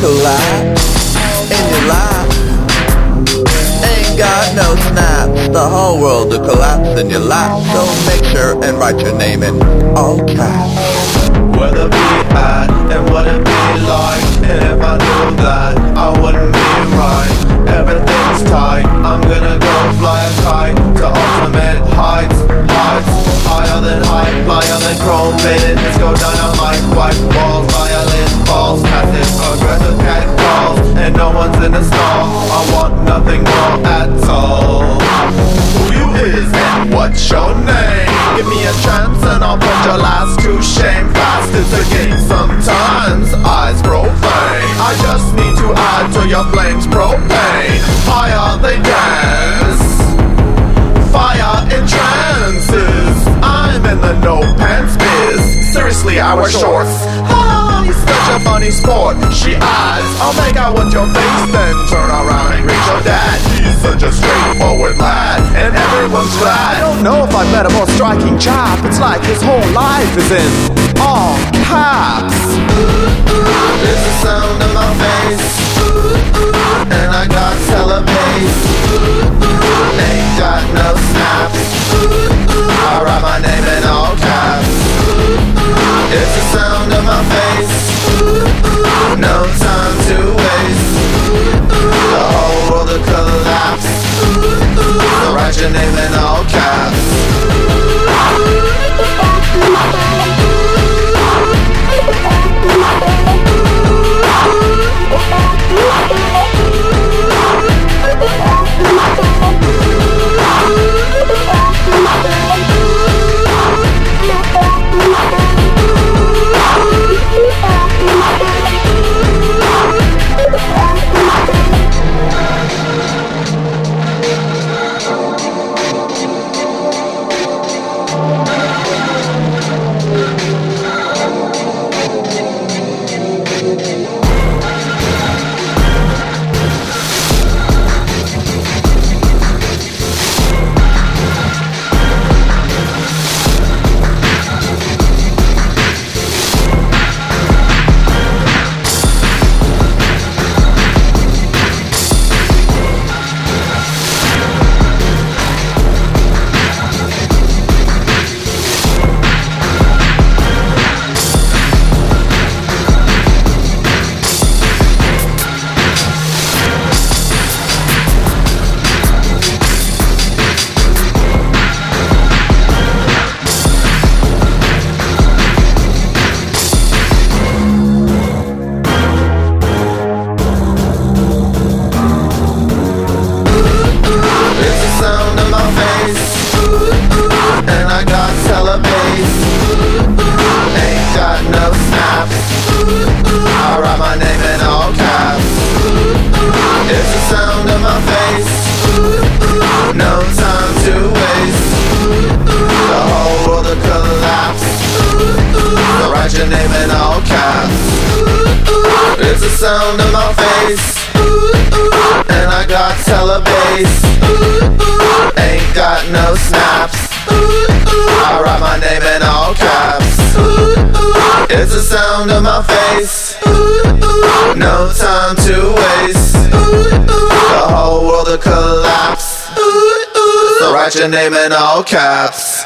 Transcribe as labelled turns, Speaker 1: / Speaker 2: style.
Speaker 1: collapse in your lap. Ain't got no snaps, the whole world will collapse in your lap. So make sure and write your name in all caps.
Speaker 2: Where the be at in the stall I want nothing more at all Who you is and what's your name? Give me a chance and I'll put your last a funny sport. She eyes, I'll make out with your face Then turn around and greet your dad. He's such a straightforward lad And everyone's glad.
Speaker 3: I don't know if I've met a more striking chap. It's like his whole life is in all caps.
Speaker 2: It's the sound of my face And I got celebrate. Ain't got no snaps. I write my name Name in all sound of my face. And I got telebase Ain't got no snaps. I write my name in all caps. It's the sound of my face. No time to waste. The whole world will collapse. So write your name in all caps